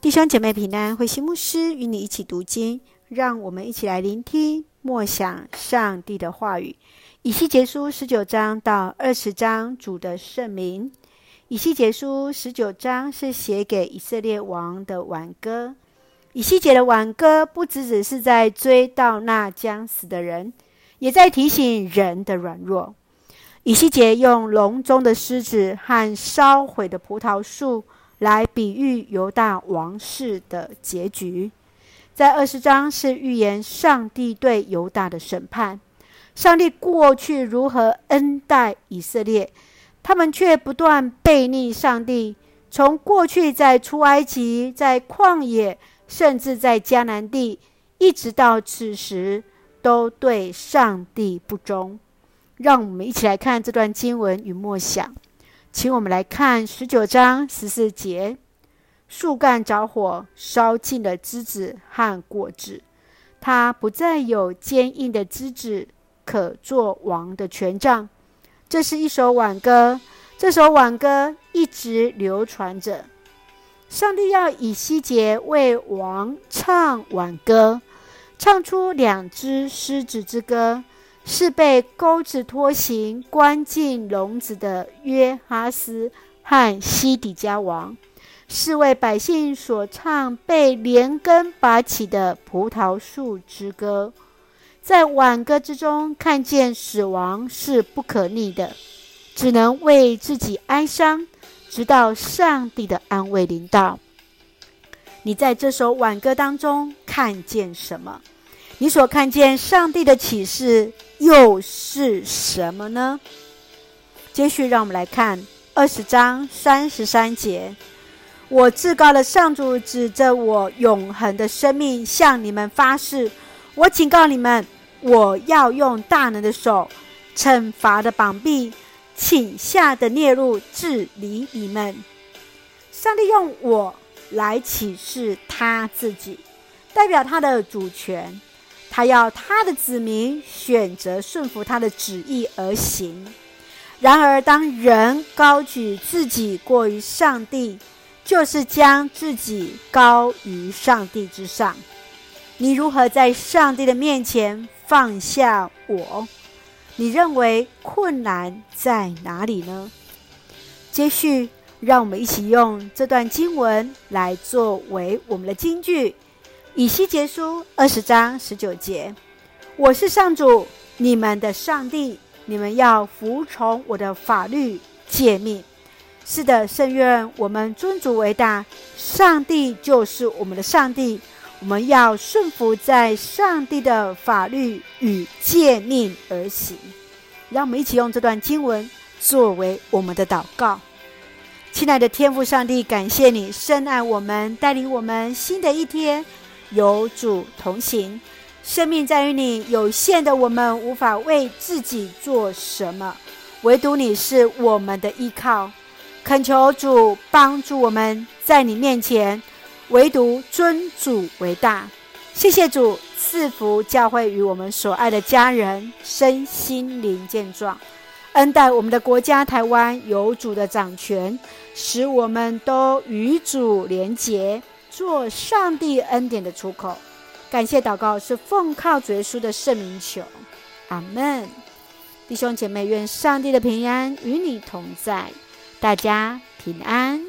弟兄姐妹平安，慧馨牧师与你一起读经，让我们一起来聆听默想上帝的话语。以西结书十九章到二十章，主的圣名。以西结书十九章是写给以色列王的挽歌。以西结的挽歌不只只是在追悼那将死的人，也在提醒人的软弱。以西结用笼中的狮子和烧毁的葡萄树。来比喻犹大王室的结局，在二十章是预言上帝对犹大的审判。上帝过去如何恩待以色列，他们却不断悖逆上帝。从过去在出埃及，在旷野，甚至在迦南地，一直到此时，都对上帝不忠。让我们一起来看这段经文与默想。请我们来看十九章十四节：树干着火，烧尽了枝子和果子，它不再有坚硬的枝子可做王的权杖。这是一首挽歌，这首挽歌一直流传着。上帝要以西结为王唱挽歌，唱出两只狮子之歌。是被钩子拖行、关进笼子的约哈斯和西底家王，是为百姓所唱被连根拔起的葡萄树之歌。在挽歌之中，看见死亡是不可逆的，只能为自己哀伤，直到上帝的安慰临到。你在这首挽歌当中看见什么？你所看见上帝的启示又是什么呢？接续，让我们来看二十章三十三节：我至高的上主指着我永恒的生命向你们发誓，我警告你们，我要用大能的手、惩罚的膀臂、倾下的孽路治理你们。上帝用我来启示他自己，代表他的主权。他要他的子民选择顺服他的旨意而行。然而，当人高举自己过于上帝，就是将自己高于上帝之上。你如何在上帝的面前放下我？你认为困难在哪里呢？接续，让我们一起用这段经文来作为我们的金句。以西结书二十章十九节：我是上主，你们的上帝，你们要服从我的法律诫命。是的，圣愿我们尊主为大，上帝就是我们的上帝，我们要顺服在上帝的法律与诫命而行。让我们一起用这段经文作为我们的祷告。亲爱的天父上帝，感谢你深爱我们，带领我们新的一天。有主同行，生命在于你。有限的我们无法为自己做什么，唯独你是我们的依靠。恳求主帮助我们，在你面前，唯独尊主为大。谢谢主赐福教会与我们所爱的家人身心灵健壮，恩待我们的国家台湾有主的掌权，使我们都与主连结。做上帝恩典的出口，感谢祷告是奉靠主耶稣的圣名求，阿门。弟兄姐妹，愿上帝的平安与你同在，大家平安。